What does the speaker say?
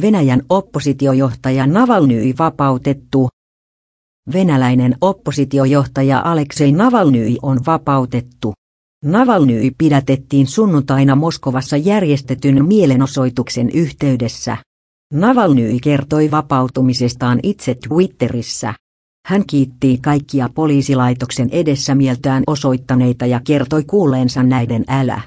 Venäjän oppositiojohtaja Navalnyi vapautettu. Venäläinen oppositiojohtaja Aleksei Navalnyi on vapautettu. Navalnyi pidätettiin sunnuntaina Moskovassa järjestetyn mielenosoituksen yhteydessä. Navalnyi kertoi vapautumisestaan itse Twitterissä. Hän kiitti kaikkia poliisilaitoksen edessä mieltään osoittaneita ja kertoi kuulleensa näiden älä.